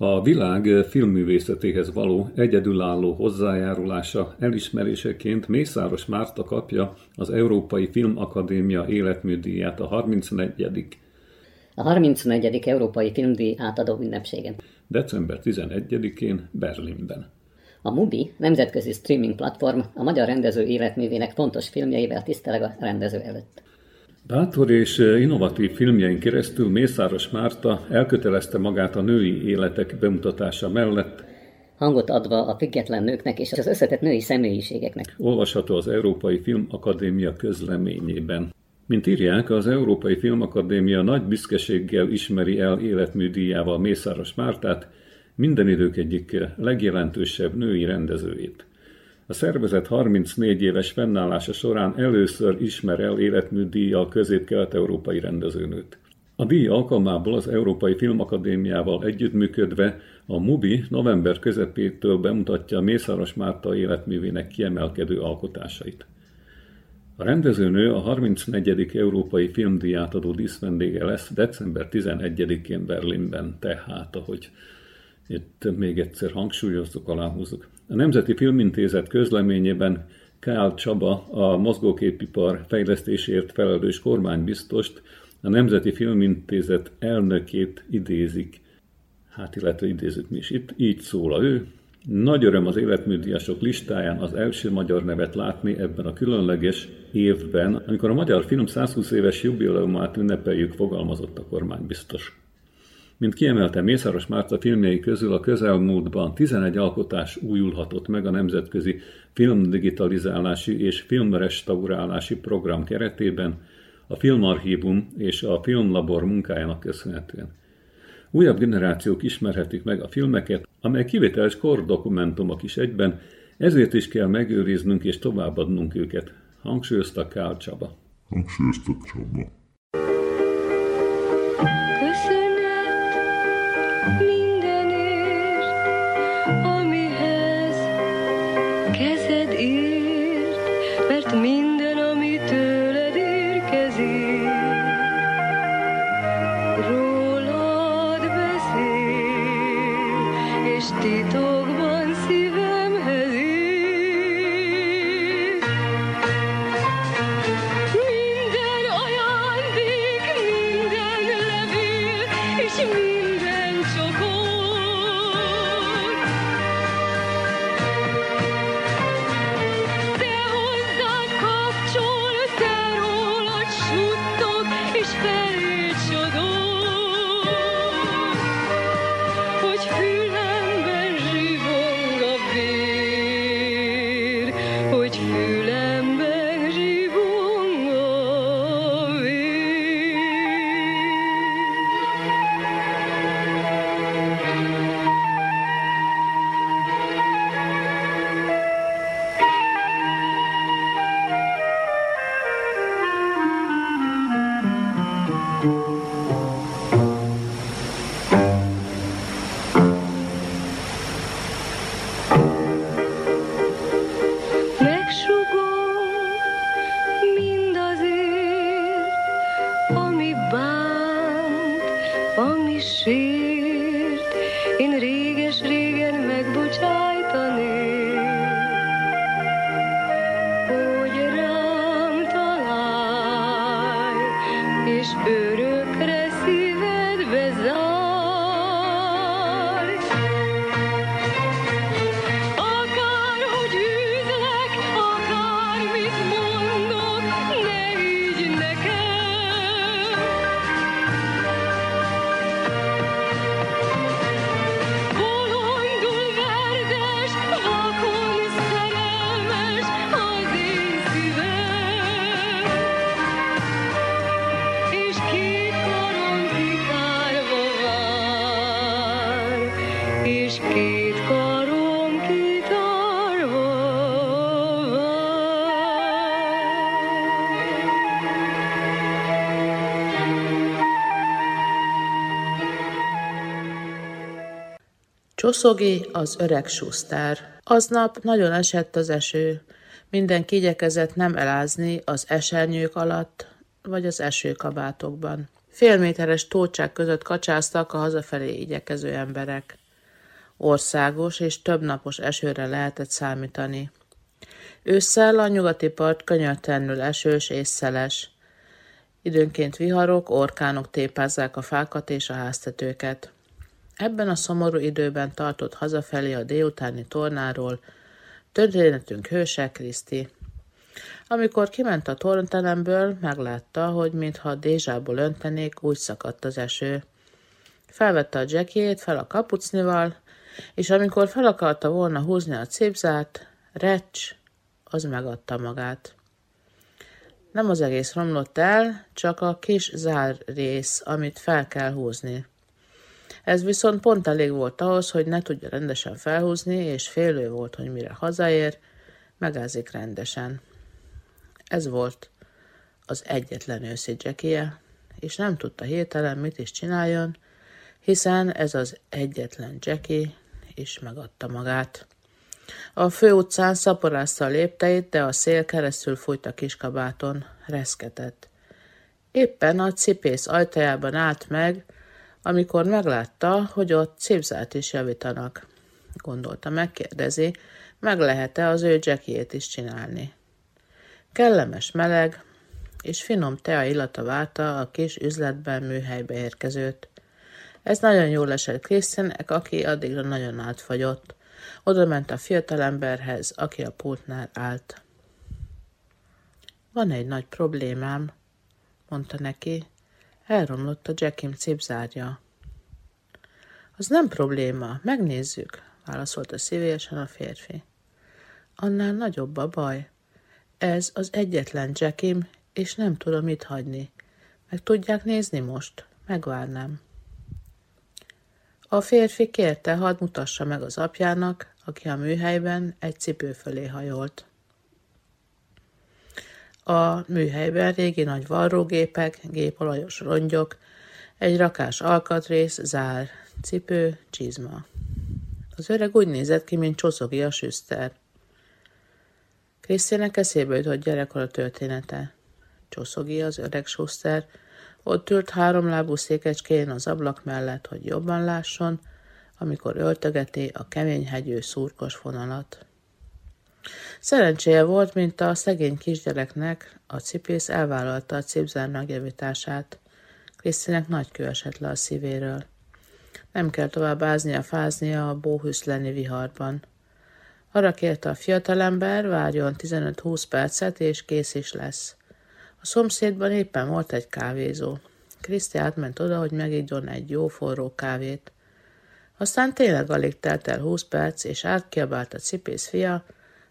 A világ filmművészetéhez való egyedülálló hozzájárulása elismeréseként Mészáros Márta kapja az Európai Filmakadémia életműdíját a 31. A 34. Európai Filmdíj átadó ünnepségen. december 11-én Berlinben. A Mubi nemzetközi streaming platform a magyar rendező életművének fontos filmjeivel tiszteleg a rendező előtt. Bátor és innovatív filmjein keresztül Mészáros Márta elkötelezte magát a női életek bemutatása mellett, Hangot adva a független nőknek és az összetett női személyiségeknek. olvasható az Európai Filmakadémia közleményében. Mint írják, az Európai Filmakadémia nagy büszkeséggel ismeri el életműdíjával Mészáros Mártát, minden idők egyik legjelentősebb női rendezőjét. A szervezet 34 éves fennállása során először ismer el életműdíjjal közép-kelet-európai rendezőnőt. A díj alkalmából az Európai Filmakadémiával együttműködve a MUBI november közepétől bemutatja Mészáros Márta életművének kiemelkedő alkotásait. A rendezőnő a 34. Európai Filmdíját adó díszvendége lesz december 11-én Berlinben, tehát, ahogy itt még egyszer hangsúlyozzuk, aláhúzzuk. A Nemzeti Filmintézet közleményében Kál Csaba, a mozgóképipar fejlesztésért felelős kormánybiztost, a Nemzeti Filmintézet elnökét idézik. Hát, illetve idézzük mi is itt, így szól a ő. Nagy öröm az életműdíjasok listáján az első magyar nevet látni ebben a különleges évben, amikor a magyar film 120 éves jubileumát ünnepeljük, fogalmazott a kormánybiztos. Mint kiemelte Mészáros Márta filmjei közül a közelmúltban 11 alkotás újulhatott meg a Nemzetközi Filmdigitalizálási és Filmrestaurálási Program keretében, a Filmarchívum és a Filmlabor munkájának köszönhetően. Újabb generációk ismerhetik meg a filmeket, amely kivételes kordokumentumok is egyben, ezért is kell megőriznünk és továbbadnunk őket, hangsúlyozta Kál Csaba. hangsúlyozta Csaba. Me. Csoszogi az öreg susztár. Aznap nagyon esett az eső. Mindenki igyekezett nem elázni az esernyők alatt, vagy az esőkabátokban. Félméteres tócsák között kacsáztak a hazafelé igyekező emberek. Országos és többnapos esőre lehetett számítani. Ősszel a nyugati part könyörtelenül esős és szeles. Időnként viharok, orkánok tépázzák a fákat és a háztetőket. Ebben a szomorú időben tartott hazafelé a délutáni tornáról történetünk hőse Kriszti. Amikor kiment a tornteremből, meglátta, hogy mintha dézsából öntenék, úgy szakadt az eső. Felvette a jackjét fel a kapucnival, és amikor fel akarta volna húzni a cipzát, recs, az megadta magát. Nem az egész romlott el, csak a kis zár rész, amit fel kell húzni. Ez viszont pont elég volt ahhoz, hogy ne tudja rendesen felhúzni, és félő volt, hogy mire hazaér, megázik rendesen. Ez volt az egyetlen őszi jackie és nem tudta hirtelen mit is csináljon, hiszen ez az egyetlen Jackie is megadta magát. A főutcán szaporázta a lépteit, de a szél keresztül fújt a kiskabáton, reszketett. Éppen a cipész ajtajában állt meg, amikor meglátta, hogy ott cipzát is javítanak. Gondolta, megkérdezi, meg lehet-e az ő jackiét is csinálni. Kellemes meleg és finom tea illata várta a kis üzletben műhelybe érkezőt. Ez nagyon jól esett Krisztinek, aki addigra nagyon átfagyott. Oda ment a fiatalemberhez, aki a pultnál állt. Van egy nagy problémám, mondta neki. Elromlott a Jackim cipzárja. Az nem probléma, megnézzük, válaszolta szívélyesen a férfi. Annál nagyobb a baj. Ez az egyetlen Jackim, és nem tudom itt hagyni. Meg tudják nézni most? Megvárnám. A férfi kérte, hadd mutassa meg az apjának, aki a műhelyben egy cipő fölé hajolt. A műhelyben régi nagy varrógépek, gépolajos rongyok, egy rakás alkatrész, zár, cipő, csizma. Az öreg úgy nézett ki, mint csoszogi a süszter. Krisztinek eszébe jutott gyerekkor a története. Csoszogi az öreg suszter, ott ült háromlábú székecskén az ablak mellett, hogy jobban lásson, amikor öltögeti a keményhegyű szurkos vonalat. Szerencséje volt, mint a szegény kisgyereknek, a cipész elvállalta a cipzár megjavítását. Krisztinek nagy kő esett le a szívéről. Nem kell tovább áznia, fáznia a bóhüszleni viharban. Arra kérte a fiatalember, várjon 15-20 percet, és kész is lesz. A szomszédban éppen volt egy kávézó. Kriszti átment oda, hogy megígyon egy jó forró kávét. Aztán tényleg alig telt el 20 perc, és átkiabált a cipész fia,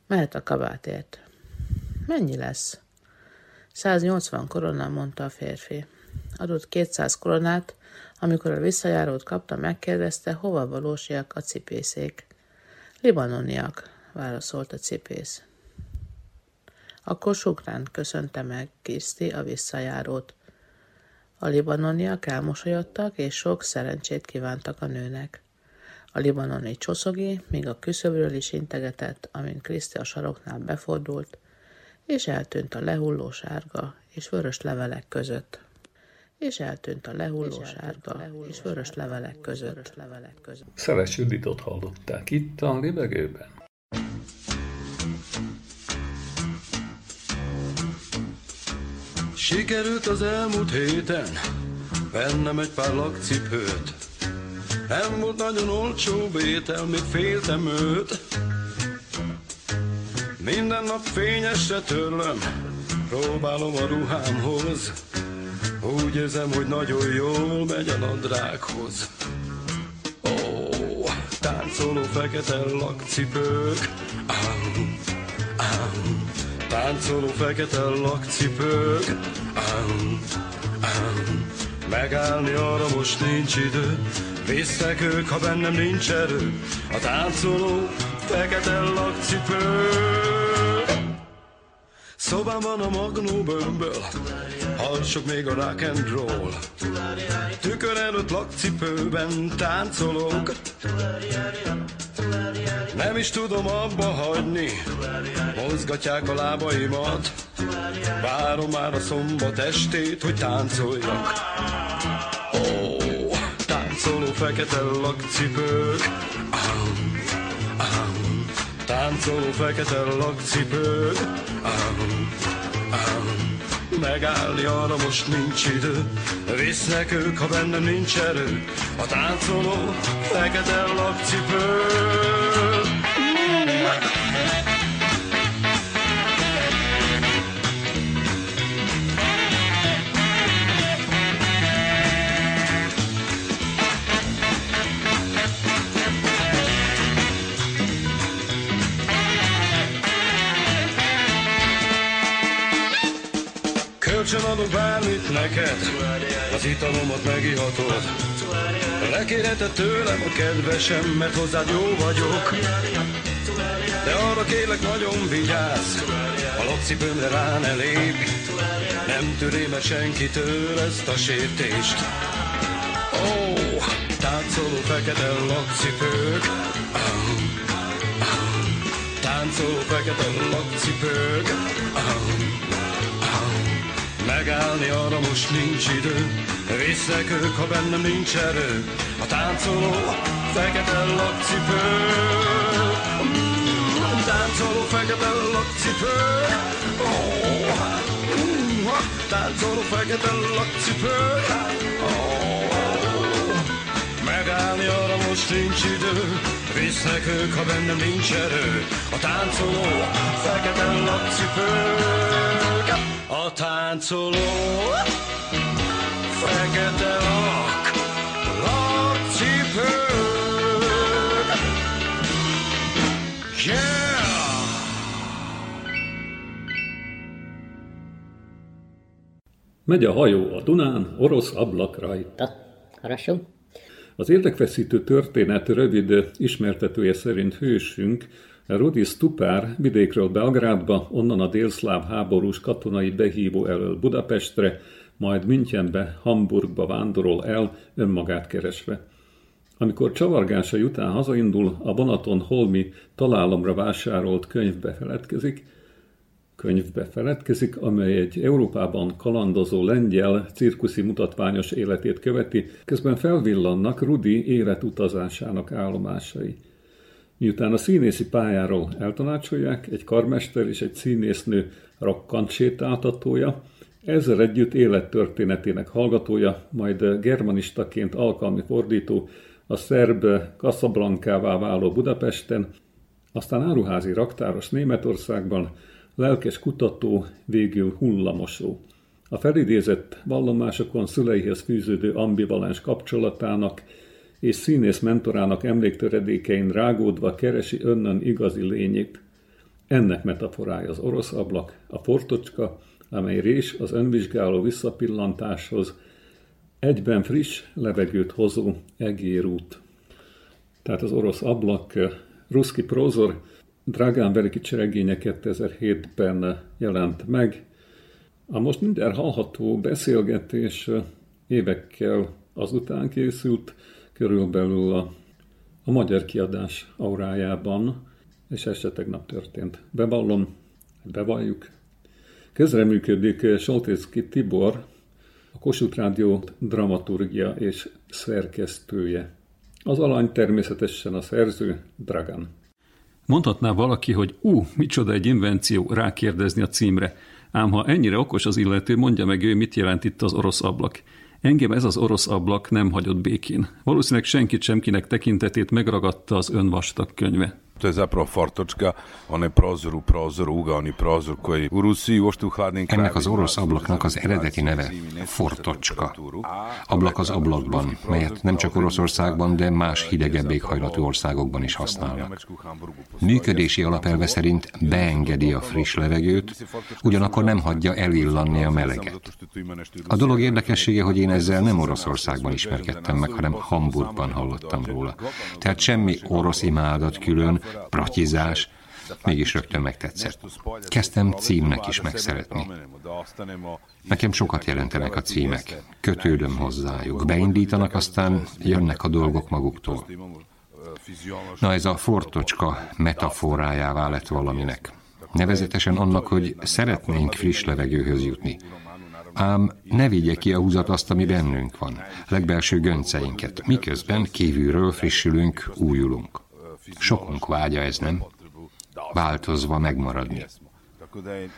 mehet a kabátért. Mennyi lesz? 180 korona, mondta a férfi. Adott 200 koronát, amikor a visszajárót kapta, megkérdezte, hova valósiak a cipészék. Libanoniak, válaszolt a cipész. Akkor sukrán köszönte meg Kriszti a visszajárót. A libanoniak elmosolyodtak, és sok szerencsét kívántak a nőnek. A libanoni csoszogi még a küszöbről is integetett, amint Kriszti a saroknál befordult, és eltűnt a lehulló sárga és vörös levelek között. És eltűnt a lehulló sárga és vörös levelek között. Szeles Juditot hallották itt a libegőben. Sikerült az elmúlt héten vennem egy pár lakcipőt. Nem volt nagyon olcsó bétel, még féltem őt. Minden nap fényesre törlöm, próbálom a ruhámhoz. Úgy érzem, hogy nagyon jól megy a nadrághoz. Ó, táncoló fekete lakcipők. Ám, ám, táncoló fekete lakcipők. Ám, ám, megállni arra most nincs idő. Visznek ők, ha bennem nincs erő. A táncoló fekete lakcipők. Szobám van a magnó bömböl, hallsok még a rock and roll. Tükör előtt lakcipőben táncolok, nem is tudom abba hagyni, mozgatják a lábaimat. Várom már a szombat estét, hogy táncoljak. Ó, táncoló fekete lakcipők. Ahum, ahum, táncoló fekete lakcipők. Ahum, ahum, megállni arra most nincs idő. Visznek ők, ha bennem nincs erő. A táncoló fekete lakcipők. Kölcsön adok bármit neked, az italomat megihatod. Lekérheted tőlem a kedvesem, mert hozzád jó vagyok. De arra kérlek nagyon vigyázz, a lakcipőmre rá ne lépj. Nem törém el senkitől ezt a sértést. Ó, táncoló fekete lakcipők. Táncoló fekete lakcipők. Megállni arra most nincs idő, visznek ők, ha bennem nincs erő. A táncoló fekete lakcipő. Táncoló fekete lakcipő. Táncoló fekete lakcipő. Oh, Megállni arra most nincs idő, visznek ők, ha bennem nincs erő. A táncoló fekete lakcipők A táncoló fekete lak, lakcipők. Yeah! Megy a hajó a Dunán, orosz ablak rajta. Хорошо? Az érdekfeszítő történet rövid ismertetője szerint hősünk, Rudi Stupár vidékről Belgrádba, onnan a délszláv háborús katonai behívó elől Budapestre, majd Münchenbe, Hamburgba vándorol el, önmagát keresve. Amikor csavargásai után hazaindul, a vonaton holmi találomra vásárolt könyvbe feledkezik, könyvbe feledkezik, amely egy Európában kalandozó lengyel cirkuszi mutatványos életét követi, közben felvillannak Rudi életutazásának állomásai. Miután a színészi pályáról eltanácsolják, egy karmester és egy színésznő rakkant sétáltatója, ezzel együtt élettörténetének hallgatója, majd germanistaként alkalmi fordító, a szerb Casablancává váló Budapesten, aztán áruházi raktáros Németországban, lelkes kutató, végül hullamosó. A felidézett vallomásokon szüleihez fűződő ambivalens kapcsolatának és színész mentorának emléktöredékein rágódva keresi önnön igazi lényét. Ennek metaforája az orosz ablak, a fortocska, amely rés az önvizsgáló visszapillantáshoz, egyben friss levegőt hozó egérút. Tehát az orosz ablak, Ruszki Prozor, Dragán Verikics regénye 2007-ben jelent meg. A most minden hallható beszélgetés évekkel azután készült, körülbelül a, a magyar kiadás aurájában, és ez se tegnap történt. Bevallom, bevalljuk. Közreműködik Soltészki Tibor, a Kossuth Rádió dramaturgia és szerkesztője. Az alany természetesen a szerző Dragan. Mondhatná valaki, hogy ú, micsoda egy invenció, rákérdezni a címre. Ám ha ennyire okos az illető, mondja meg ő, mit jelent itt az orosz ablak. Engem ez az orosz ablak nem hagyott békén. Valószínűleg senkit semkinek tekintetét megragadta az önvastag könyve. To je zapravo fortočka, onaj prozor u prozoru, ugaoni prozor koji u Rusiji uopšte u hladnim Ennek az orosz ablaknak az eredeti neve Fortocska. Ablak az ablakban, melyet nem csak Oroszországban, de más hidegebb éghajlatú országokban is használnak. Működési alapelve szerint beengedi a friss levegőt, ugyanakkor nem hagyja elillanni a meleget. A dolog érdekessége, hogy én ezzel nem Oroszországban ismerkedtem meg, hanem Hamburgban hallottam róla. Tehát semmi orosz imádat külön, pratizás, mégis rögtön megtetszett. Kezdtem címnek is megszeretni. Nekem sokat jelentenek a címek. Kötődöm hozzájuk. Beindítanak, aztán jönnek a dolgok maguktól. Na ez a fortocska metaforájává lett valaminek. Nevezetesen annak, hogy szeretnénk friss levegőhöz jutni. Ám ne vigye ki a húzat azt, ami bennünk van, legbelső gönceinket, miközben kívülről frissülünk, újulunk. Sokunk vágya ez, nem? Változva megmaradni.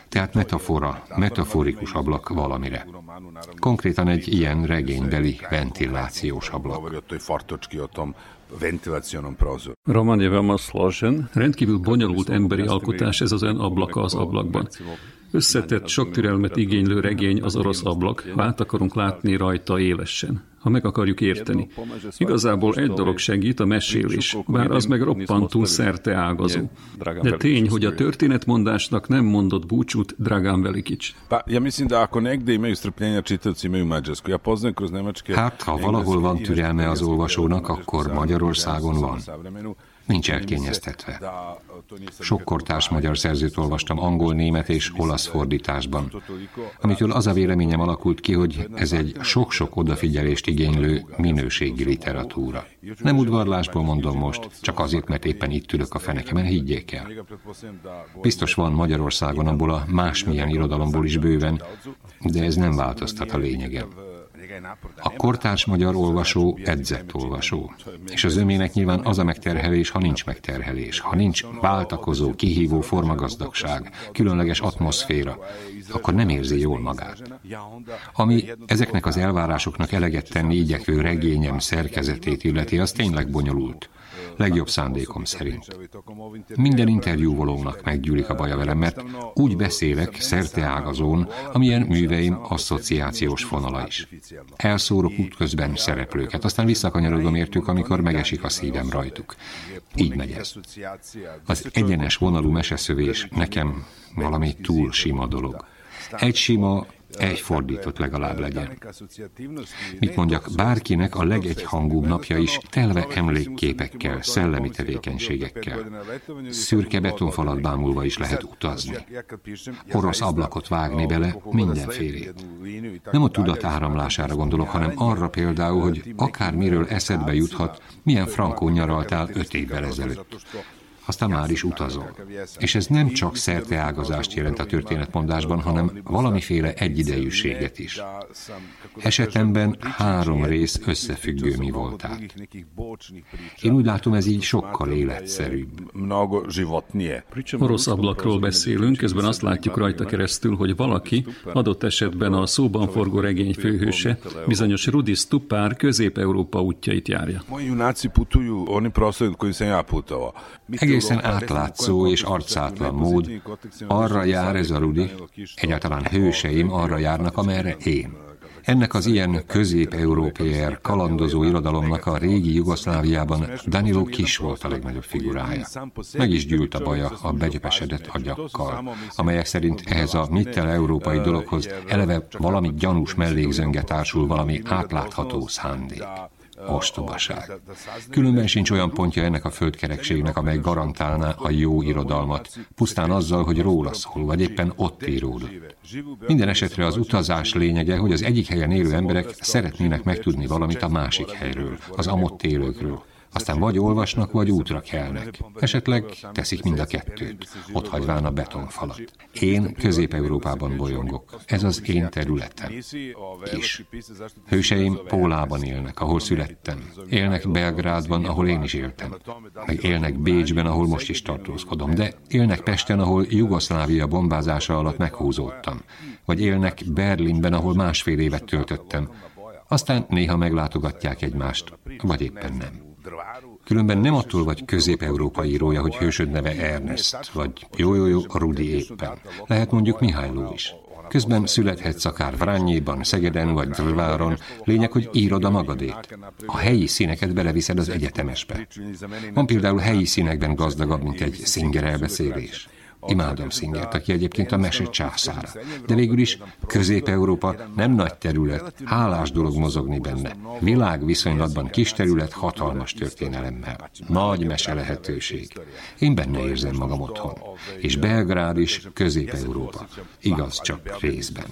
Tehát metafora, metaforikus ablak valamire. Konkrétan egy ilyen regénybeli ventilációs ablak. Roman je veoma složen, rendkívül bonyolult emberi alkotás ez az ön ablaka az ablakban. Összetett, sok türelmet igénylő regény az orosz ablak, ha át akarunk látni rajta élesen, ha meg akarjuk érteni. Igazából egy dolog segít, a mesélés, bár az meg roppantul szerte ágazó. De tény, hogy a történetmondásnak nem mondott búcsút Dragán Velikics. Hát, ha valahol van türelme az olvasónak, akkor Magyarországon van nincs elkényeztetve. Sok kortárs magyar szerzőt olvastam angol, német és olasz fordításban, amitől az a véleményem alakult ki, hogy ez egy sok-sok odafigyelést igénylő minőségi literatúra. Nem udvarlásból mondom most, csak azért, mert éppen itt ülök a fenekemen, higgyék el. Biztos van Magyarországon abból a másmilyen irodalomból is bőven, de ez nem változtat a lényegen. A kortárs magyar olvasó edzett olvasó. És az ömének nyilván az a megterhelés, ha nincs megterhelés, ha nincs váltakozó, kihívó formagazdagság, különleges atmoszféra, akkor nem érzi jól magát. Ami ezeknek az elvárásoknak eleget tenni igyekvő regényem szerkezetét illeti, az tényleg bonyolult legjobb szándékom szerint. Minden interjúvolónak meggyűlik a baja velem, mert úgy beszélek szerte ágazón, amilyen műveim asszociációs fonala is. Elszórok útközben szereplőket, aztán visszakanyarodom értük, amikor megesik a szívem rajtuk. Így megy ez. Az egyenes vonalú meseszövés nekem valami túl sima dolog. Egy sima, egy fordított legalább legyen. Mit mondjak, bárkinek a legegyhangúbb napja is telve emlékképekkel, szellemi tevékenységekkel. Szürke betonfalat bámulva is lehet utazni. Orosz ablakot vágni bele, mindenfélét. Nem a tudat áramlására gondolok, hanem arra például, hogy akármiről eszedbe juthat, milyen frankó nyaraltál öt évvel ezelőtt aztán már is utazol. És ez nem csak szerteágazást jelent a történetmondásban, hanem valamiféle egyidejűséget is. Esetemben három rész összefüggő mi voltál. Én úgy látom, ez így sokkal életszerűbb. Orosz ablakról beszélünk, közben azt látjuk rajta keresztül, hogy valaki, adott esetben a szóban forgó regény főhőse, bizonyos Rudi Stupár Közép-Európa útjait járja. Egészen átlátszó és arcátlan mód arra jár ez a Rudi, egyáltalán hőseim arra járnak, amerre én. Ennek az ilyen közép-európér kalandozó irodalomnak a régi Jugoszláviában Danilo Kis volt a legnagyobb figurája. Meg is gyűlt a baja a begyöpesedett agyakkal, amelyek szerint ehhez a mittel-európai dologhoz eleve valami gyanús mellékzönge társul valami átlátható szándék ostobaság. Különben sincs olyan pontja ennek a földkerekségnek, amely garantálná a jó irodalmat, pusztán azzal, hogy róla szól, vagy éppen ott íródott. Minden esetre az utazás lényege, hogy az egyik helyen élő emberek szeretnének megtudni valamit a másik helyről, az amott élőkről. Aztán vagy olvasnak, vagy útra kelnek. Esetleg teszik mind a kettőt, ott hagyván a betonfalat. Én Közép-Európában bolyongok. Ez az én területem. És hőseim Pólában élnek, ahol születtem. Élnek Belgrádban, ahol én is éltem. Meg élnek Bécsben, ahol most is tartózkodom. De élnek Pesten, ahol Jugoszlávia bombázása alatt meghúzódtam. Vagy élnek Berlinben, ahol másfél évet töltöttem. Aztán néha meglátogatják egymást, vagy éppen nem. Különben nem attól vagy közép-európai írója, hogy hősöd neve Ernest, vagy jó-jó-jó Rudi éppen. Lehet mondjuk Mihályló is. Közben születhetsz akár Vrányéban, Szegeden vagy Drváron, lényeg, hogy írod a magadét. A helyi színeket beleviszed az egyetemesbe. Van például helyi színekben gazdagabb, mint egy szinger elbeszélés. Imádom Szingert, aki egyébként a mese császára. De végül is Közép-Európa nem nagy terület, hálás dolog mozogni benne. Világ viszonylatban kis terület hatalmas történelemmel. Nagy mese lehetőség. Én benne érzem magam otthon. És Belgrád is Közép-Európa. Igaz, csak részben.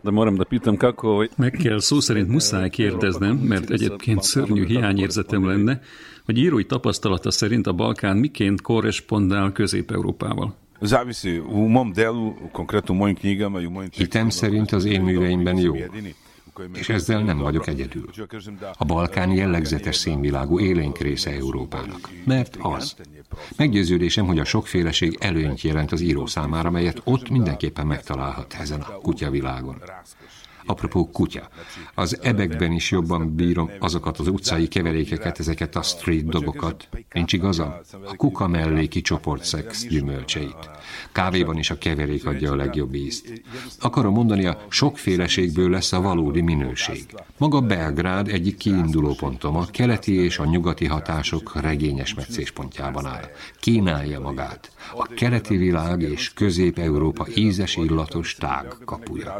De moram da pitam kako... Meg kell szó szerint muszáj kérdeznem, mert egyébként szörnyű hiányérzetem lenne, hogy írói tapasztalata szerint a Balkán miként korrespondál Közép-Európával. Hitem szerint az én műveimben jó. És ezzel nem vagyok egyedül. A Balkán jellegzetes színvilágú élénk része Európának. Mert az. Meggyőződésem, hogy a sokféleség előnyt jelent az író számára, melyet ott mindenképpen megtalálhat ezen a kutyavilágon. Apropó kutya. Az ebekben is jobban bírom azokat az utcai keverékeket, ezeket a street dogokat. Nincs igazam? A kuka melléki csoportszex gyümölcseit. Kávéban is a keverék adja a legjobb ízt. Akarom mondani, a sokféleségből lesz a valódi minőség. Maga Belgrád egyik kiinduló pontom, a keleti és a nyugati hatások regényes meccéspontjában áll. Kínálja magát. A keleti világ és Közép-Európa ízes illatos tág kapuja.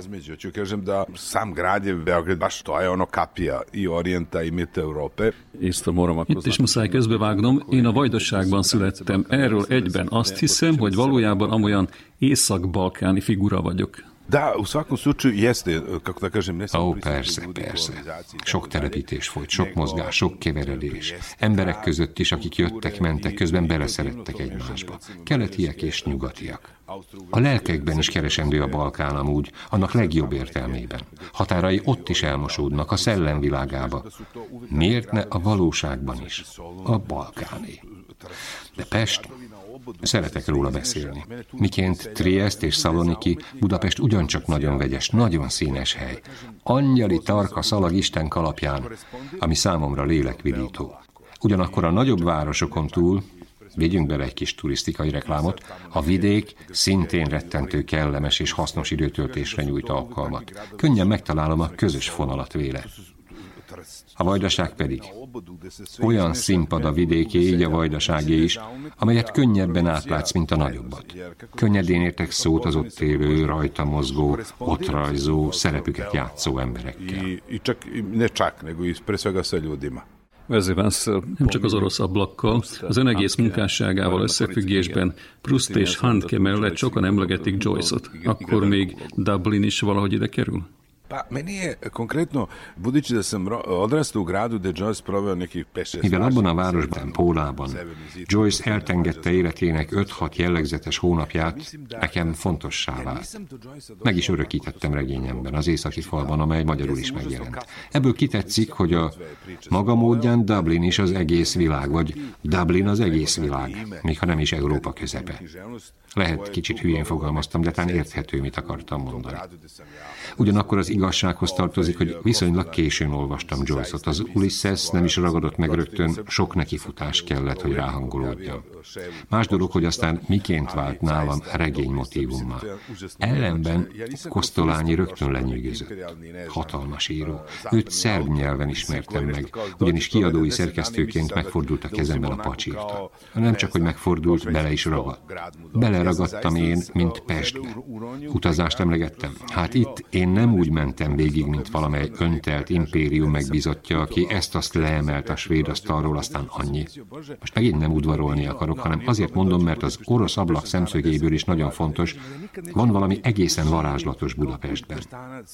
Sam grad je Beograd baš to je ono kapija i orijenta i mit Europe. Isto moram ako Itt is muszáj közbevágnom, én a Vajdaságban születtem. Erről egyben azt hiszem, hogy valójában amolyan észak-balkáni figura vagyok. Da, u svakom slučaju jeste, kako da kažem, ne Ó, persze, persze. Sok telepítés folyt, sok mozgás, sok keveredés. Emberek között is, akik jöttek, mentek, közben beleszerettek egymásba. Keletiek és nyugatiak. A lelkekben is keresendő a Balkán amúgy, annak legjobb értelmében. Határai ott is elmosódnak, a szellemvilágába. Miért ne a valóságban is? A Balkáné. De Pest, Szeretek róla beszélni. Miként Triest és Szaloniki, Budapest ugyancsak nagyon vegyes, nagyon színes hely. Angyali tarka szalag Isten kalapján, ami számomra lélekvidító. Ugyanakkor a nagyobb városokon túl, vigyünk bele egy kis turisztikai reklámot, a vidék szintén rettentő kellemes és hasznos időtöltésre nyújt alkalmat. Könnyen megtalálom a közös fonalat véle. A vajdaság pedig olyan színpad a vidéké, így a vajdaságé is, amelyet könnyebben átlátsz, mint a nagyobbat. Könnyedén értek szót az ott élő, rajta mozgó, ott rajzó, szerepüket játszó emberekkel. I, i ne čak, nego i pre. Nem csak az orosz ablakkal, az ön egész munkásságával összefüggésben Proust és Handke mellett sokan emlegetik Joyce-ot. Akkor még Dublin is valahogy ide kerül? Pa, meni je konkretno, budući da sam odrastao u gradu gde Joyce proveo nekih 5-6 Mivel abban a városban, Pólában, Joyce eltengette életének 5-6 jellegzetes hónapját, nekem fontossá vált. Meg is örökítettem regényemben, az északi falban, amely magyarul is megjelent. Ebből kitetszik, hogy a maga módján Dublin is az egész világ, vagy Dublin az egész világ, még ha nem is Európa közepe. Lehet, kicsit hülyén fogalmaztam, de talán érthető, mit akartam mondani. Ugyanakkor az igazsághoz tartozik, hogy viszonylag későn olvastam Joyce-ot. Az Ulysses nem is ragadott meg rögtön, sok nekifutás kellett, hogy ráhangolódjam. Más dolog, hogy aztán miként vált nálam regény motivummal. Ellenben Kosztolányi rögtön lenyűgözött. Hatalmas író. Őt szerb nyelven ismertem meg, ugyanis kiadói szerkesztőként megfordult a kezemben a pacsírta. Nem csak, hogy megfordult, bele is ragadt. Beleragadtam én, mint Pestbe. Utazást emlegettem. Hát itt én nem úgy mentem végig, mint valamely öntelt impérium megbizotja, aki ezt-azt leemelt a svéd asztalról, aztán annyi. Most megint nem udvarolni akarok, hanem azért mondom, mert az orosz ablak szemszögéből is nagyon fontos, van valami egészen varázslatos Budapestben.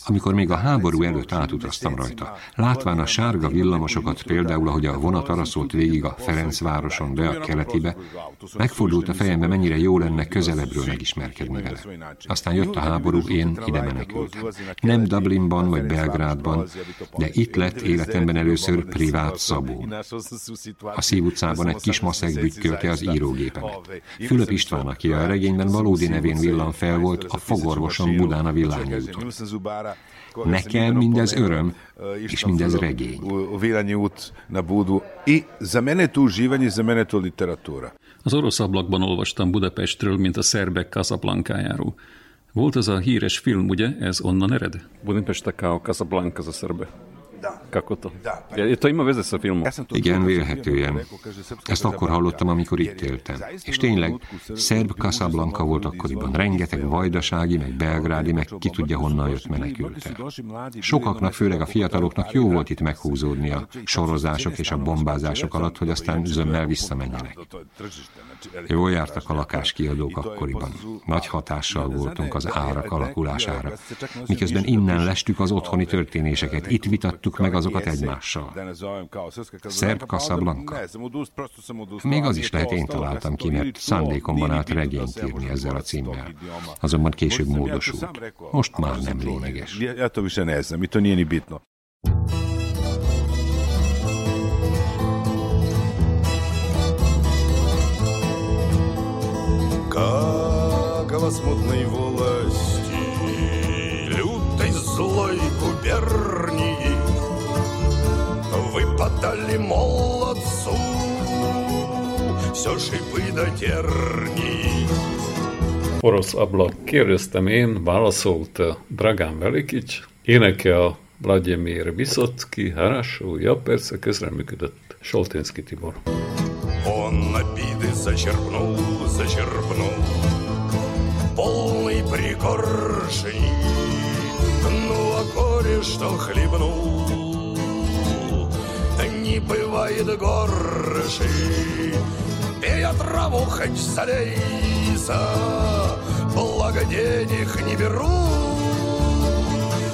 Amikor még a háború előtt átutaztam rajta, látván a sárga villamosokat, például ahogy a vonat araszolt végig a Ferencvároson be a keletibe, megfordult a fejembe, mennyire jó lenne közelebbről megismerkedni vele. Aztán jött a háború, én ide menekültem. Nem Dublinban vagy Belgrádban, de itt lett életemben először privát szabó. A Szív utcában egy kis maszek bütkölte az írógépemet. Fülöp István, aki a regényben valódi nevén villan fel volt, a fogorvoson Budán a Villányúton. Nekem mindez öröm, és mindez regény. Az orosz ablakban olvastam Budapestről, mint a szerbek Casablankájáról. Volt az a híres film, ugye? Ez onnan ered? Budimpešta kao Casablanca za Srbe. Kako to? Je to ima veze sa filmom? Igen, vélhetően. Ezt akkor hallottam, amikor itt éltem. És tényleg, szerb Casablanca volt akkoriban. Rengeteg vajdasági, meg belgrádi, meg ki tudja honnan jött menekültel. Sokaknak, főleg a fiataloknak jó volt itt meghúzódni a sorozások és a bombázások alatt, hogy aztán zömmel visszamenjenek. Jól jártak a lakáskiadók akkoriban. Nagy hatással voltunk az árak alakulására. Miközben innen lestük az otthoni történéseket, itt vitattuk meg azokat egymással. Szerb Casablanca. Még az is lehet én találtam ki, mert szándékomban állt regényt írni ezzel a címmel. Azonban később módosult. Most már nem lényeges. Ja to više ne znam i to nije ni bitno. Как во смутной власти Выпадали молодцу Все шипы до тернии Orosz ablak. Kérdeztem én, válaszolt Dragán Velikics, énekel Vladimir Viszocki, Harasó, ja persze, közreműködött Solténszki Tibor. Он обиды зачерпнул, зачерпнул Полный пригоршень Ну, а горе, что хлебнул Не бывает горши Пей отраву хоть залейся Благо денег не беру.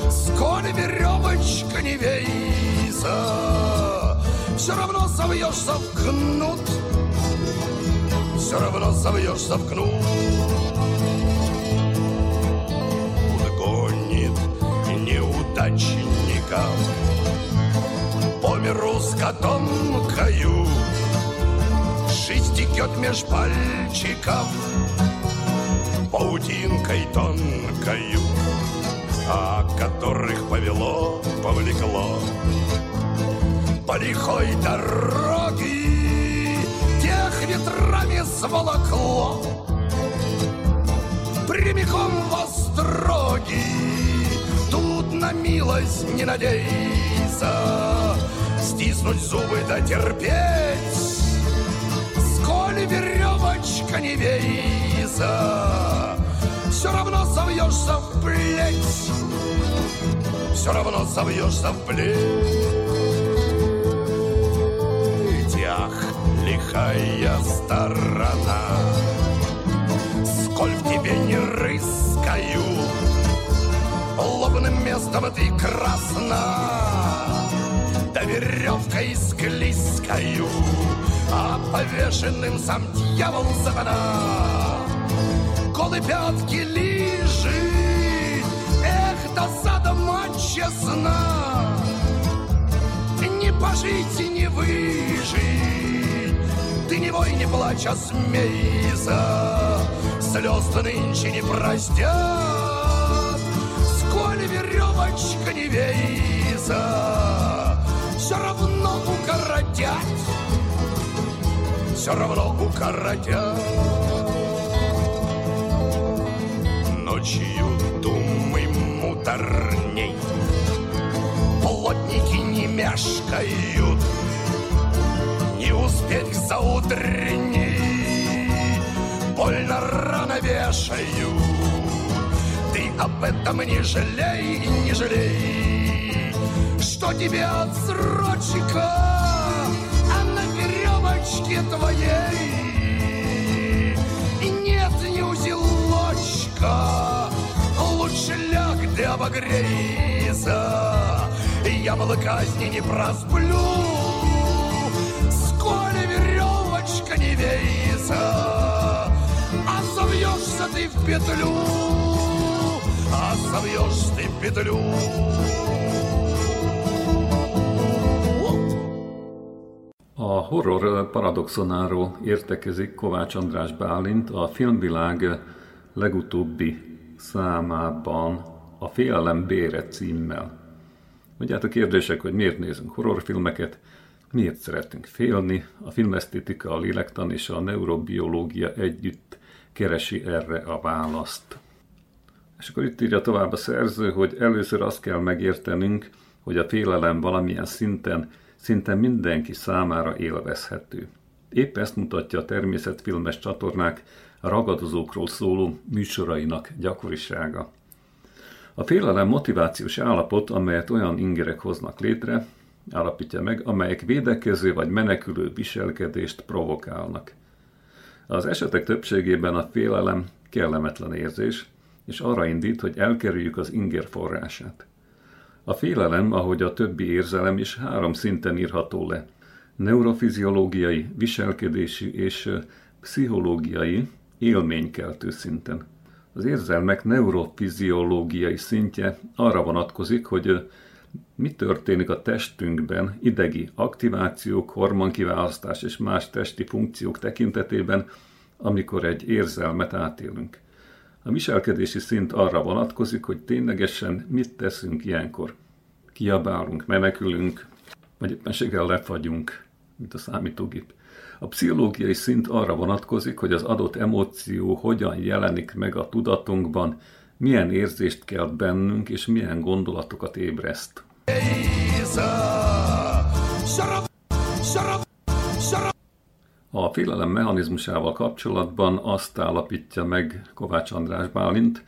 Сколь веревочка не вейся Все равно совьешься в кнут Все равно совьешься в кнут Гонит неудачника С котомкою Жизнь текет меж пальчиков Паутинкой тонкою А которых повело, повлекло. По лихой дороге Тех ветрами сволокло. Прямиком в остроги Тут на милость не надейся Стиснуть зубы да терпеть! Сколь веревочка не вейся Все равно совьешься в плеть Все равно совьешься в плеть Ах, лихая сторона Сколь в тебе не рыскаю Лобным местом ты красна Да веревкой склизкою А повешенным сам дьявол сатана. Голы пятки лежит Эх, досада мать честна. Не пожить и не выжить Ты не вой, не плачь, а смейся. Слез нынче не простят Сколь веревочка не вейся Все равно укоротят. Все равно укоротят. Ночью думай муторней. Плотники не мешкают. Не успеть за утренней Больно рано вешаю. Ты об этом не жалей, не жалей Что тебе отсрочка А на веревочке твоей нет ни узелочка. Лучше ляг да обогрейся Я казни не просплю. Сколь веревочка не вейся А совьешься ты в петлю А совьешься ты в петлю A horror paradoxonáról értekezik Kovács András Bálint a filmvilág legutóbbi számában a Félelem bére címmel. A kérdések, hogy miért nézünk horrorfilmeket, miért szeretünk félni, a filmesztétika, a lélektan és a neurobiológia együtt keresi erre a választ. És akkor itt írja tovább a szerző, hogy először azt kell megértenünk, hogy a félelem valamilyen szinten, szinte mindenki számára élvezhető. Épp ezt mutatja a természetfilmes csatornák ragadozókról szóló műsorainak gyakorisága. A félelem motivációs állapot, amelyet olyan ingerek hoznak létre, állapítja meg, amelyek védekező vagy menekülő viselkedést provokálnak. Az esetek többségében a félelem kellemetlen érzés, és arra indít, hogy elkerüljük az inger forrását. A félelem, ahogy a többi érzelem is három szinten írható le. Neurofiziológiai, viselkedési és pszichológiai, élménykeltő szinten. Az érzelmek neurofiziológiai szintje arra vonatkozik, hogy mi történik a testünkben idegi aktivációk, hormonkiválasztás és más testi funkciók tekintetében, amikor egy érzelmet átélünk. A viselkedési szint arra vonatkozik, hogy ténylegesen mit teszünk ilyenkor. Kiabálunk, menekülünk, vagy éppenséggel lefagyunk, mint a számítógép. A pszichológiai szint arra vonatkozik, hogy az adott emóció hogyan jelenik meg a tudatunkban, milyen érzést kell bennünk, és milyen gondolatokat ébreszt. A félelem mechanizmusával kapcsolatban azt állapítja meg Kovács András Bálint,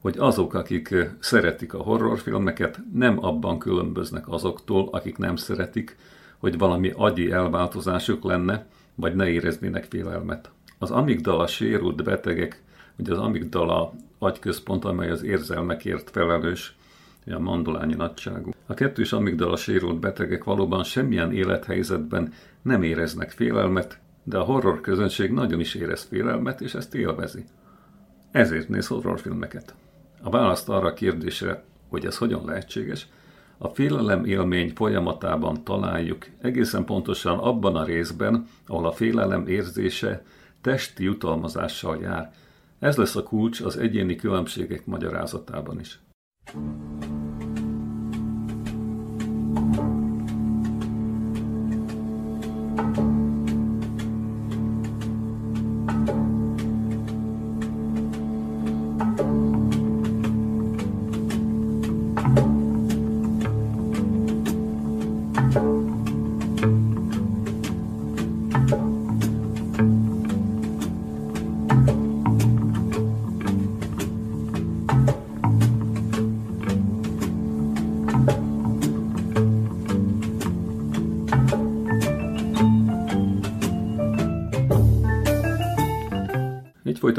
hogy azok, akik szeretik a horrorfilmeket, nem abban különböznek azoktól, akik nem szeretik, hogy valami agyi elváltozásuk lenne, vagy ne éreznének félelmet. Az amigdala sérült betegek, ugye az amigdala agyközpont, amely az érzelmekért felelős, a mandolányi nagyságú. A kettős amigdala sérült betegek valóban semmilyen élethelyzetben nem éreznek félelmet, de a horror közönség nagyon is érez félelmet, és ezt élvezi. Ezért néz horrorfilmeket. A választ arra a kérdésre, hogy ez hogyan lehetséges, a félelem élmény folyamatában találjuk, egészen pontosan abban a részben, ahol a félelem érzése testi jutalmazással jár. Ez lesz a kulcs az egyéni különbségek magyarázatában is. Így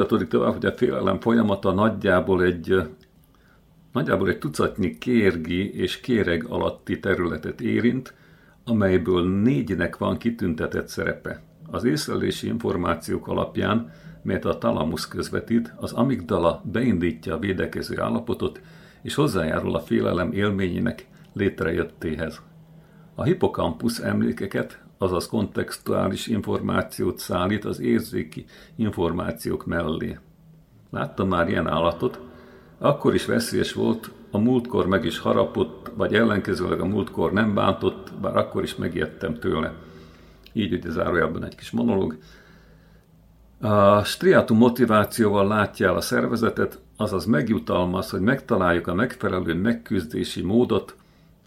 folytatódik tovább, hogy a félelem folyamata nagyjából egy, nagyjából egy tucatnyi kérgi és kéreg alatti területet érint, amelyből négynek van kitüntetett szerepe. Az észlelési információk alapján, melyet a talamusz közvetít, az amigdala beindítja a védekező állapotot, és hozzájárul a félelem élményének létrejöttéhez. A hippocampus emlékeket, azaz kontextuális információt szállít az érzéki információk mellé. Láttam már ilyen állatot, akkor is veszélyes volt, a múltkor meg is harapott, vagy ellenkezőleg a múltkor nem bántott, bár akkor is megijedtem tőle. Így ugye zárójelben egy kis monológ. A striátum motivációval látja el a szervezetet, azaz megjutalmaz, hogy megtaláljuk a megfelelő megküzdési módot,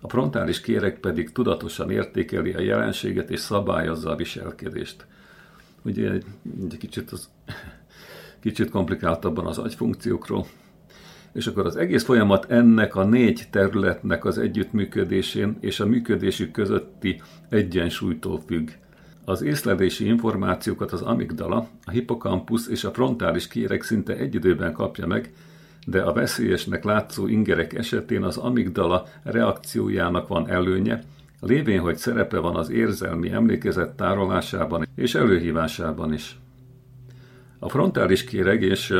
a frontális kérek pedig tudatosan értékeli a jelenséget és szabályozza a viselkedést. Ugye egy, egy kicsit, az, kicsit komplikáltabban az agyfunkciókról. És akkor az egész folyamat ennek a négy területnek az együttműködésén és a működésük közötti egyensúlytól függ. Az észlelési információkat az amigdala, a hippocampus és a frontális kérek szinte egy időben kapja meg, de a veszélyesnek látszó ingerek esetén az amigdala reakciójának van előnye, lévén, hogy szerepe van az érzelmi emlékezet tárolásában és előhívásában is. A frontális kéreg és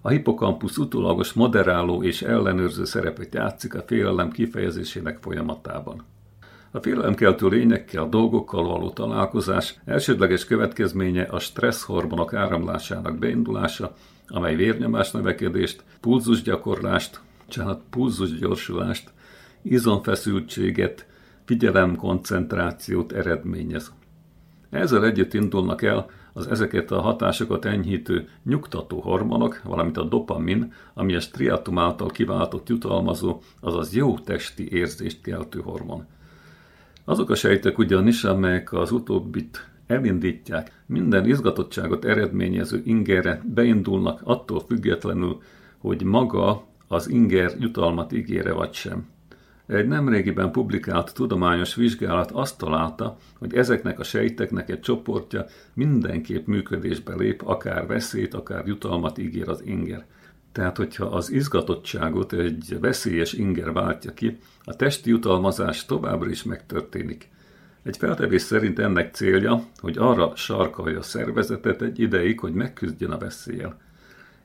a hippocampus utólagos moderáló és ellenőrző szerepet játszik a félelem kifejezésének folyamatában. A félelemkeltő lényekkel, dolgokkal való találkozás elsődleges következménye a stresszhormonok áramlásának beindulása, amely vérnyomás növekedést, pulzusgyakorlást, csánat, pulzusgyorsulást, izomfeszültséget, figyelemkoncentrációt eredményez. Ezzel együtt indulnak el az ezeket a hatásokat enyhítő nyugtató hormonok, valamint a dopamin, ami a striatum által kiváltott jutalmazó, azaz jó testi érzést keltő hormon. Azok a sejtek ugyanis, amelyek az utóbbit elindítják, minden izgatottságot eredményező ingerre beindulnak attól függetlenül, hogy maga az inger jutalmat ígére vagy sem. Egy nemrégiben publikált tudományos vizsgálat azt találta, hogy ezeknek a sejteknek egy csoportja mindenképp működésbe lép, akár veszélyt, akár jutalmat ígér az inger. Tehát, hogyha az izgatottságot egy veszélyes inger váltja ki, a testi jutalmazás továbbra is megtörténik. Egy feltevés szerint ennek célja, hogy arra sarkalja a szervezetet egy ideig, hogy megküzdjön a veszéllyel.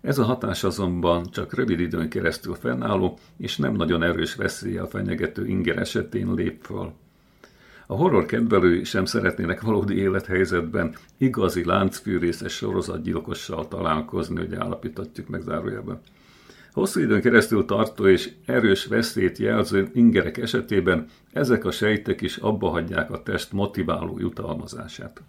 Ez a hatás azonban csak rövid időn keresztül fennálló és nem nagyon erős veszéllyel fenyegető inger esetén lép föl. A horror kedvelői sem szeretnének valódi élethelyzetben igazi láncfűrészes sorozatgyilkossal találkozni, hogy állapítatjuk meg zárójelben. Hosszú időn keresztül tartó és erős veszélyt jelző ingerek esetében ezek a sejtek is abba hagyják a test motiváló jutalmazását.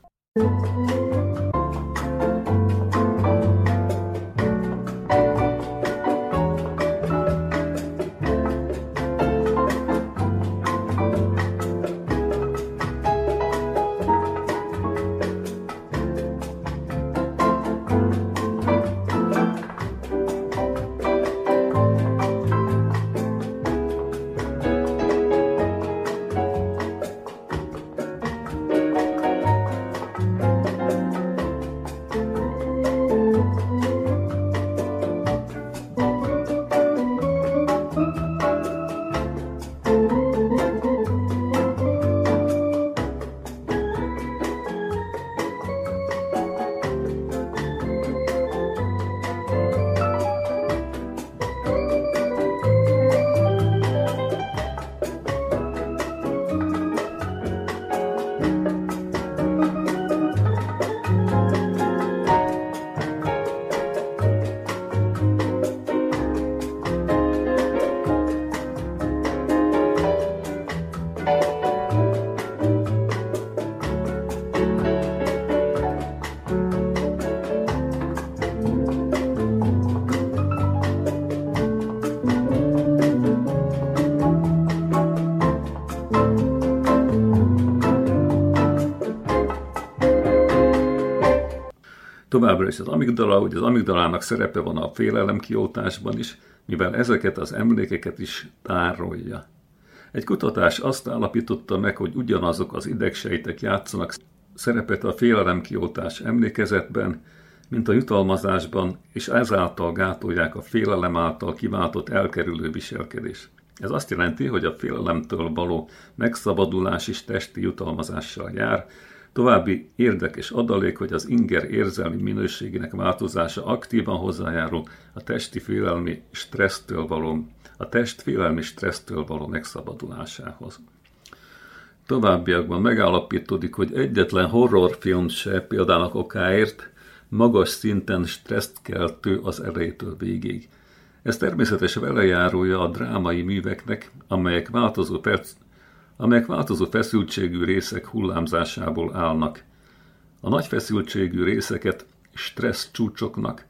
Továbbra is az amigdala, hogy az amigdalának szerepe van a félelemkiótásban is, mivel ezeket az emlékeket is tárolja. Egy kutatás azt állapította meg, hogy ugyanazok az idegsejtek játszanak szerepet a félelemkiótás emlékezetben, mint a jutalmazásban, és ezáltal gátolják a félelem által kiváltott elkerülő viselkedés. Ez azt jelenti, hogy a félelemtől való megszabadulás is testi jutalmazással jár, További érdekes adalék, hogy az inger érzelmi minőségének változása aktívan hozzájárul a testi félelmi stressztől való, a test félelmi stressztől való megszabadulásához. Továbbiakban megállapítódik, hogy egyetlen horrorfilm se példának okáért magas szinten stresszt keltő az elejétől végig. Ez természetes velejárója a drámai műveknek, amelyek változó perc, amelyek változó feszültségű részek hullámzásából állnak. A nagy feszültségű részeket stressz csúcsoknak,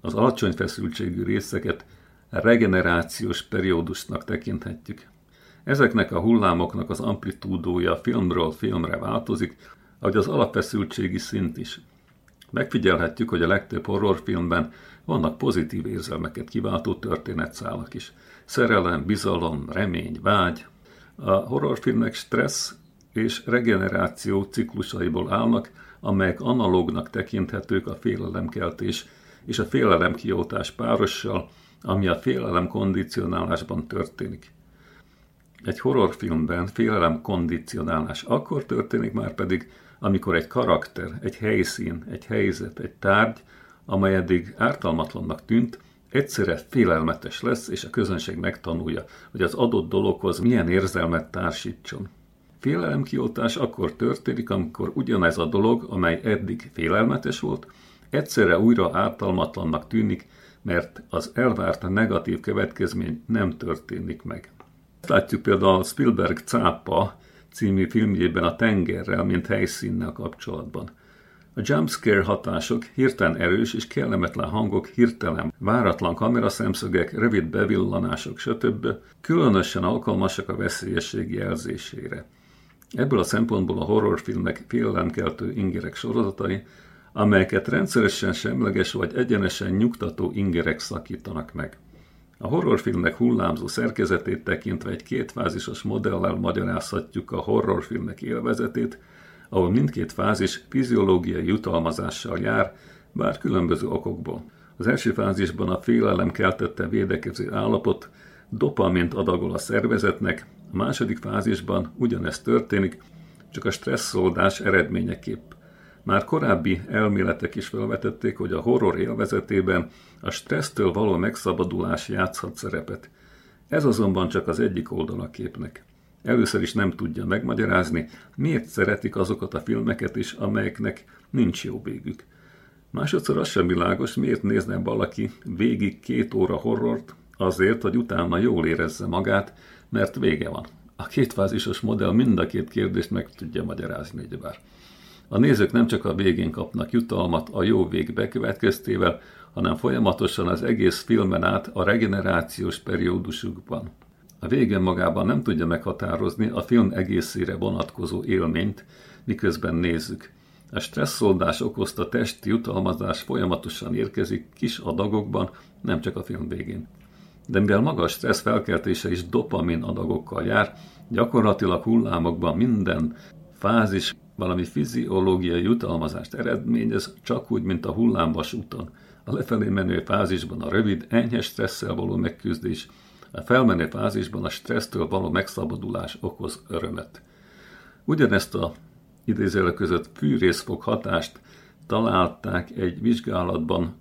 az alacsony feszültségű részeket regenerációs periódusnak tekinthetjük. Ezeknek a hullámoknak az amplitúdója filmről filmre változik, ahogy az alapfeszültségi szint is. Megfigyelhetjük, hogy a legtöbb horrorfilmben vannak pozitív érzelmeket kiváltó történetszálak is. Szerelem, bizalom, remény, vágy, a horrorfilmek stressz és regeneráció ciklusaiból állnak, amelyek analógnak tekinthetők a félelemkeltés és a félelemkiótás párossal, ami a félelem kondicionálásban történik. Egy horrorfilmben félelem kondicionálás akkor történik már pedig, amikor egy karakter, egy helyszín, egy helyzet, egy tárgy, amely eddig ártalmatlannak tűnt, egyszerre félelmetes lesz, és a közönség megtanulja, hogy az adott dologhoz milyen érzelmet társítson. Félelemkioltás akkor történik, amikor ugyanez a dolog, amely eddig félelmetes volt, egyszerre újra ártalmatlannak tűnik, mert az elvárt negatív következmény nem történik meg. Ezt látjuk például a Spielberg Cápa című filmjében a tengerrel, mint helyszínnel kapcsolatban. A jumpscare hatások, hirtelen erős és kellemetlen hangok, hirtelen váratlan kameraszemszögek, rövid bevillanások, stb. különösen alkalmasak a veszélyesség jelzésére. Ebből a szempontból a horrorfilmek félelemkeltő ingerek sorozatai, amelyeket rendszeresen semleges vagy egyenesen nyugtató ingerek szakítanak meg. A horrorfilmek hullámzó szerkezetét tekintve egy kétfázisos modellel magyarázhatjuk a horrorfilmek élvezetét, ahol mindkét fázis fiziológiai jutalmazással jár, bár különböző okokból. Az első fázisban a félelem keltette védekező állapot dopamint adagol a szervezetnek, a második fázisban ugyanez történik, csak a stresszoldás eredményeképp. Már korábbi elméletek is felvetették, hogy a horror élvezetében a stressztől való megszabadulás játszhat szerepet. Ez azonban csak az egyik oldala képnek. Először is nem tudja megmagyarázni, miért szeretik azokat a filmeket is, amelyeknek nincs jó végük. Másodszor az sem világos, miért nézne valaki végig két óra horrort, azért, hogy utána jól érezze magát, mert vége van. A kétfázisos modell mind a két kérdést meg tudja magyarázni, ugyebár. A nézők nem csak a végén kapnak jutalmat a jó vég bekövetkeztével, hanem folyamatosan az egész filmen át a regenerációs periódusukban. A végen magában nem tudja meghatározni a film egészére vonatkozó élményt, miközben nézzük. A stresszoldás okozta testi jutalmazás folyamatosan érkezik kis adagokban, nem csak a film végén. De mivel magas stressz felkeltése is dopamin adagokkal jár, gyakorlatilag hullámokban minden fázis valami fiziológiai jutalmazást eredményez, csak úgy, mint a hullámvas úton. A lefelé menő fázisban a rövid, enyhe stresszel való megküzdés, a felmenő fázisban a stressztől való megszabadulás okoz örömet. Ugyanezt a idézőjelek között fűrészfog hatást találták egy vizsgálatban,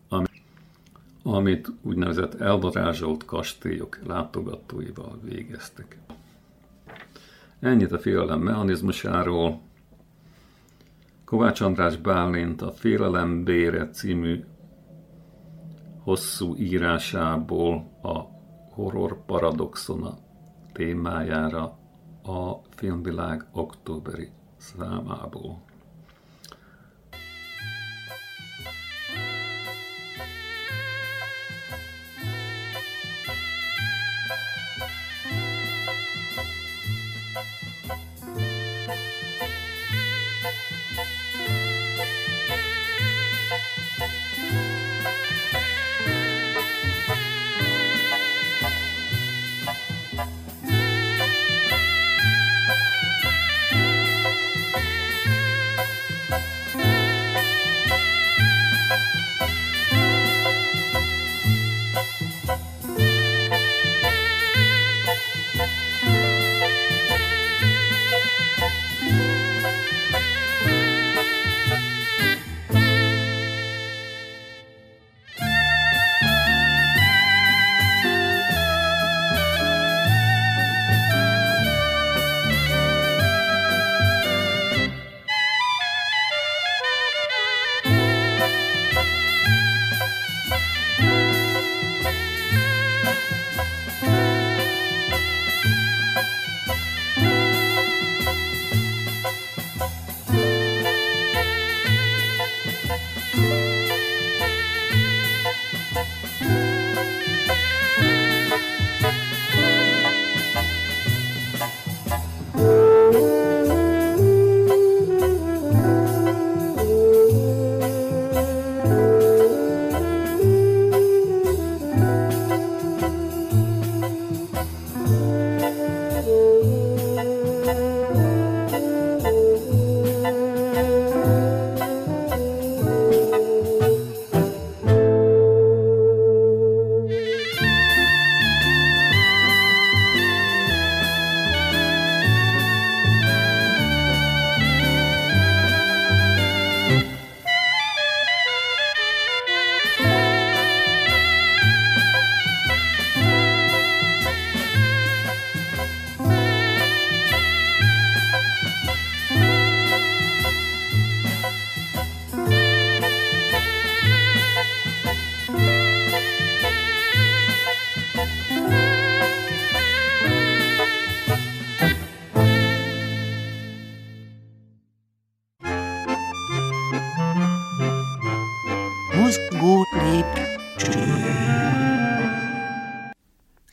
amit úgynevezett elvarázsolt kastélyok látogatóival végeztek. Ennyit a félelem mechanizmusáról. Kovács András Bálint a Félelem Bére című hosszú írásából a horror paradoxona témájára a filmvilág októberi számából.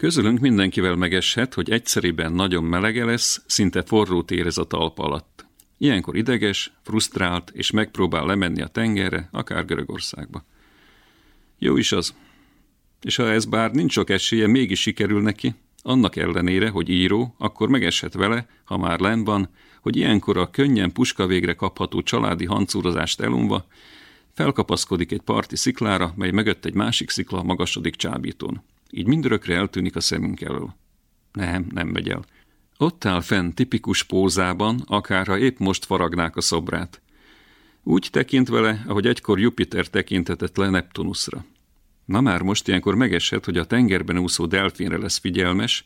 Közülünk mindenkivel megeshet, hogy egyszeriben nagyon melege lesz, szinte forrót érez a talpa alatt. Ilyenkor ideges, frusztrált, és megpróbál lemenni a tengerre, akár Görögországba. Jó is az. És ha ez bár nincs sok esélye, mégis sikerül neki, annak ellenére, hogy író, akkor megeshet vele, ha már len van, hogy ilyenkor a könnyen puska végre kapható családi hancúrozást elunva, felkapaszkodik egy parti sziklára, mely mögött egy másik szikla magasodik csábítón. Így mindörökre eltűnik a szemünk elől. Nem, nem megy el. Ott áll fenn tipikus pózában, akárha épp most faragnák a szobrát. Úgy tekint vele, ahogy egykor Jupiter tekintetett le Neptunusra. Na már most ilyenkor megeshet, hogy a tengerben úszó delfinre lesz figyelmes,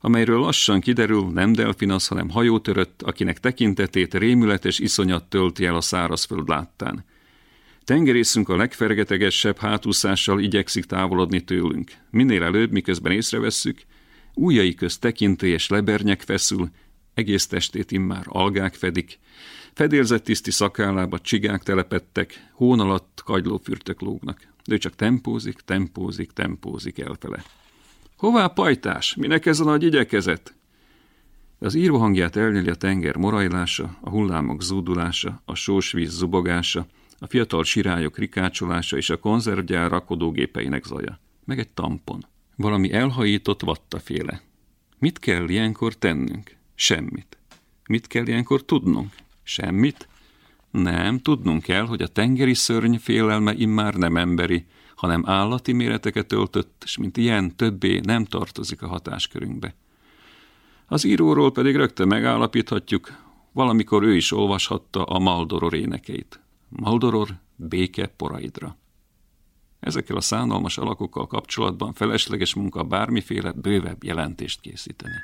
amelyről lassan kiderül, nem delfin az, hanem hajótörött, akinek tekintetét rémületes iszonyat tölti el a szárazföld láttán. Tengerészünk a legfergetegesebb hátúszással igyekszik távolodni tőlünk. Minél előbb, miközben észrevesszük, újai közt tekintélyes lebernyek feszül, egész testét immár algák fedik, fedélzett tiszti szakállába csigák telepettek, hón alatt kagylófürtök lógnak. De ő csak tempózik, tempózik, tempózik elfele. Hová pajtás? Minek ez a nagy igyekezet? Az író hangját elnyeli a tenger morajlása, a hullámok zúdulása, a sós víz zubogása, a fiatal sirályok rikácsolása és a konzervgyár rakodógépeinek zaja. Meg egy tampon. Valami elhajított vattaféle. Mit kell ilyenkor tennünk? Semmit. Mit kell ilyenkor tudnunk? Semmit? Nem, tudnunk kell, hogy a tengeri szörny félelme immár nem emberi, hanem állati méreteket öltött, és mint ilyen többé nem tartozik a hatáskörünkbe. Az íróról pedig rögtön megállapíthatjuk, valamikor ő is olvashatta a Maldoror énekeit. Maldoror, béke poraidra. Ezekkel a szánalmas alakokkal kapcsolatban felesleges munka bármiféle bővebb jelentést készíteni.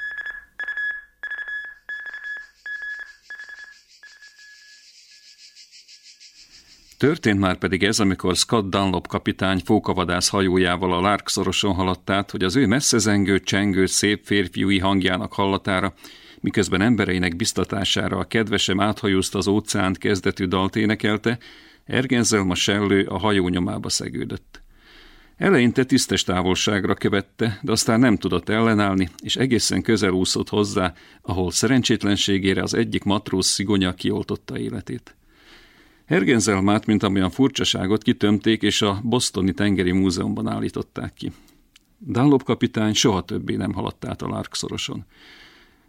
Történt már pedig ez, amikor Scott Dunlop kapitány fókavadász hajójával a Lark szoroson haladt át, hogy az ő messzezengő, csengő, szép férfiúi hangjának hallatára, miközben embereinek biztatására a kedvesem áthajózta az óceánt kezdetű dalt énekelte, Ergenzelma sellő a hajó nyomába szegődött. Eleinte tisztes távolságra követte, de aztán nem tudott ellenállni, és egészen közel úszott hozzá, ahol szerencsétlenségére az egyik matróz szigonya kioltotta életét. Hergenzelmát, mint amilyen furcsaságot kitömték, és a Bostoni Tengeri Múzeumban állították ki. Dunlop kapitány soha többé nem haladt át a Larkszoroson.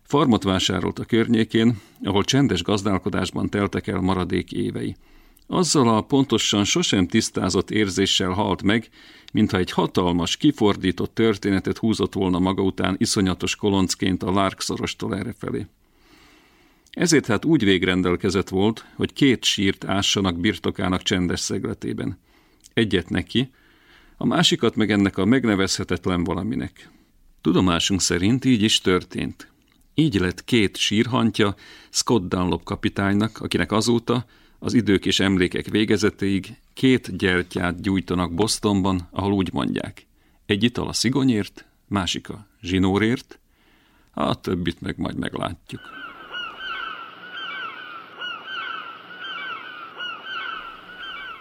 Farmot vásárolt a környékén, ahol csendes gazdálkodásban teltek el maradék évei. Azzal a pontosan sosem tisztázott érzéssel halt meg, mintha egy hatalmas, kifordított történetet húzott volna maga után iszonyatos koloncként a Larkszorostól errefelé. Ezért hát úgy végrendelkezett volt, hogy két sírt ássanak birtokának csendes szegletében. Egyet neki, a másikat meg ennek a megnevezhetetlen valaminek. Tudomásunk szerint így is történt. Így lett két sírhantja Scott Dunlop kapitánynak, akinek azóta, az idők és emlékek végezetéig két gyertyát gyújtanak Bostonban, ahol úgy mondják. Egy ital a szigonyért, másik a zsinórért, a többit meg majd meglátjuk.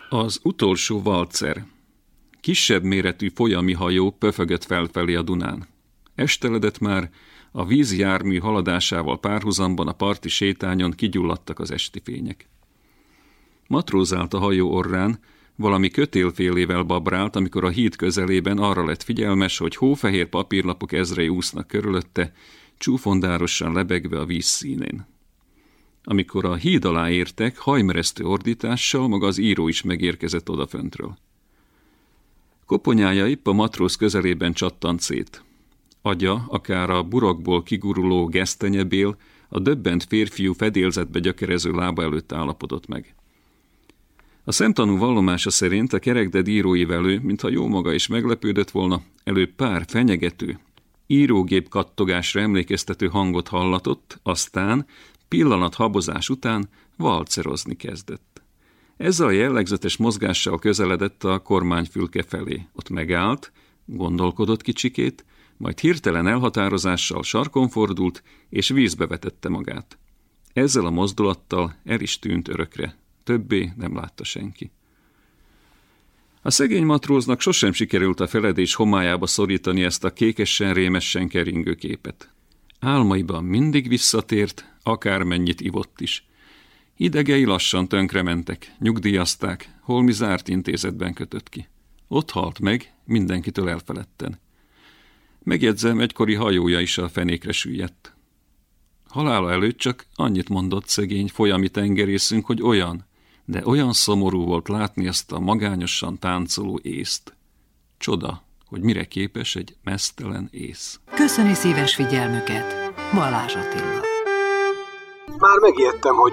Az utolsó valcer. Kisebb méretű folyami hajó pöfögött felfelé a Dunán. Esteledett már, a vízi jármű haladásával párhuzamban a parti sétányon kigyulladtak az esti fények. Matrózált a hajó orrán, valami kötélfélével babrált, amikor a híd közelében arra lett figyelmes, hogy hófehér papírlapok ezrei úsznak körülötte, csúfondárosan lebegve a víz színén. Amikor a híd alá értek, hajmeresztő ordítással maga az író is megérkezett odaföntről. Koponyája épp a matróz közelében csattant szét. Agya, akár a burokból kiguruló gesztenyebél, a döbbent férfiú fedélzetbe gyökerező lába előtt állapodott meg. A szemtanú vallomása szerint a kerekded írói velő, mintha jó maga is meglepődött volna, előbb pár fenyegető, írógép kattogásra emlékeztető hangot hallatott, aztán pillanat habozás után valcerozni kezdett. Ezzel a jellegzetes mozgással közeledett a kormányfülke felé. Ott megállt, gondolkodott kicsikét, majd hirtelen elhatározással sarkon fordult, és vízbe vetette magát. Ezzel a mozdulattal el is tűnt örökre. Többé nem látta senki. A szegény matróznak sosem sikerült a feledés homályába szorítani ezt a kékesen, rémesen keringő képet. Álmaiban mindig visszatért, akármennyit ivott is. Idegei lassan tönkrementek, nyugdíjazták, holmi zárt intézetben kötött ki. Ott halt meg, mindenkitől elfeledten. Megjegyzem, egykori hajója is a fenékre süllyedt. Halála előtt csak annyit mondott szegény folyami tengerészünk, hogy olyan, de olyan szomorú volt látni ezt a magányosan táncoló észt. Csoda, hogy mire képes egy mesztelen ész. Köszöni szíves figyelmüket, Balázs Attila. Már megijedtem, hogy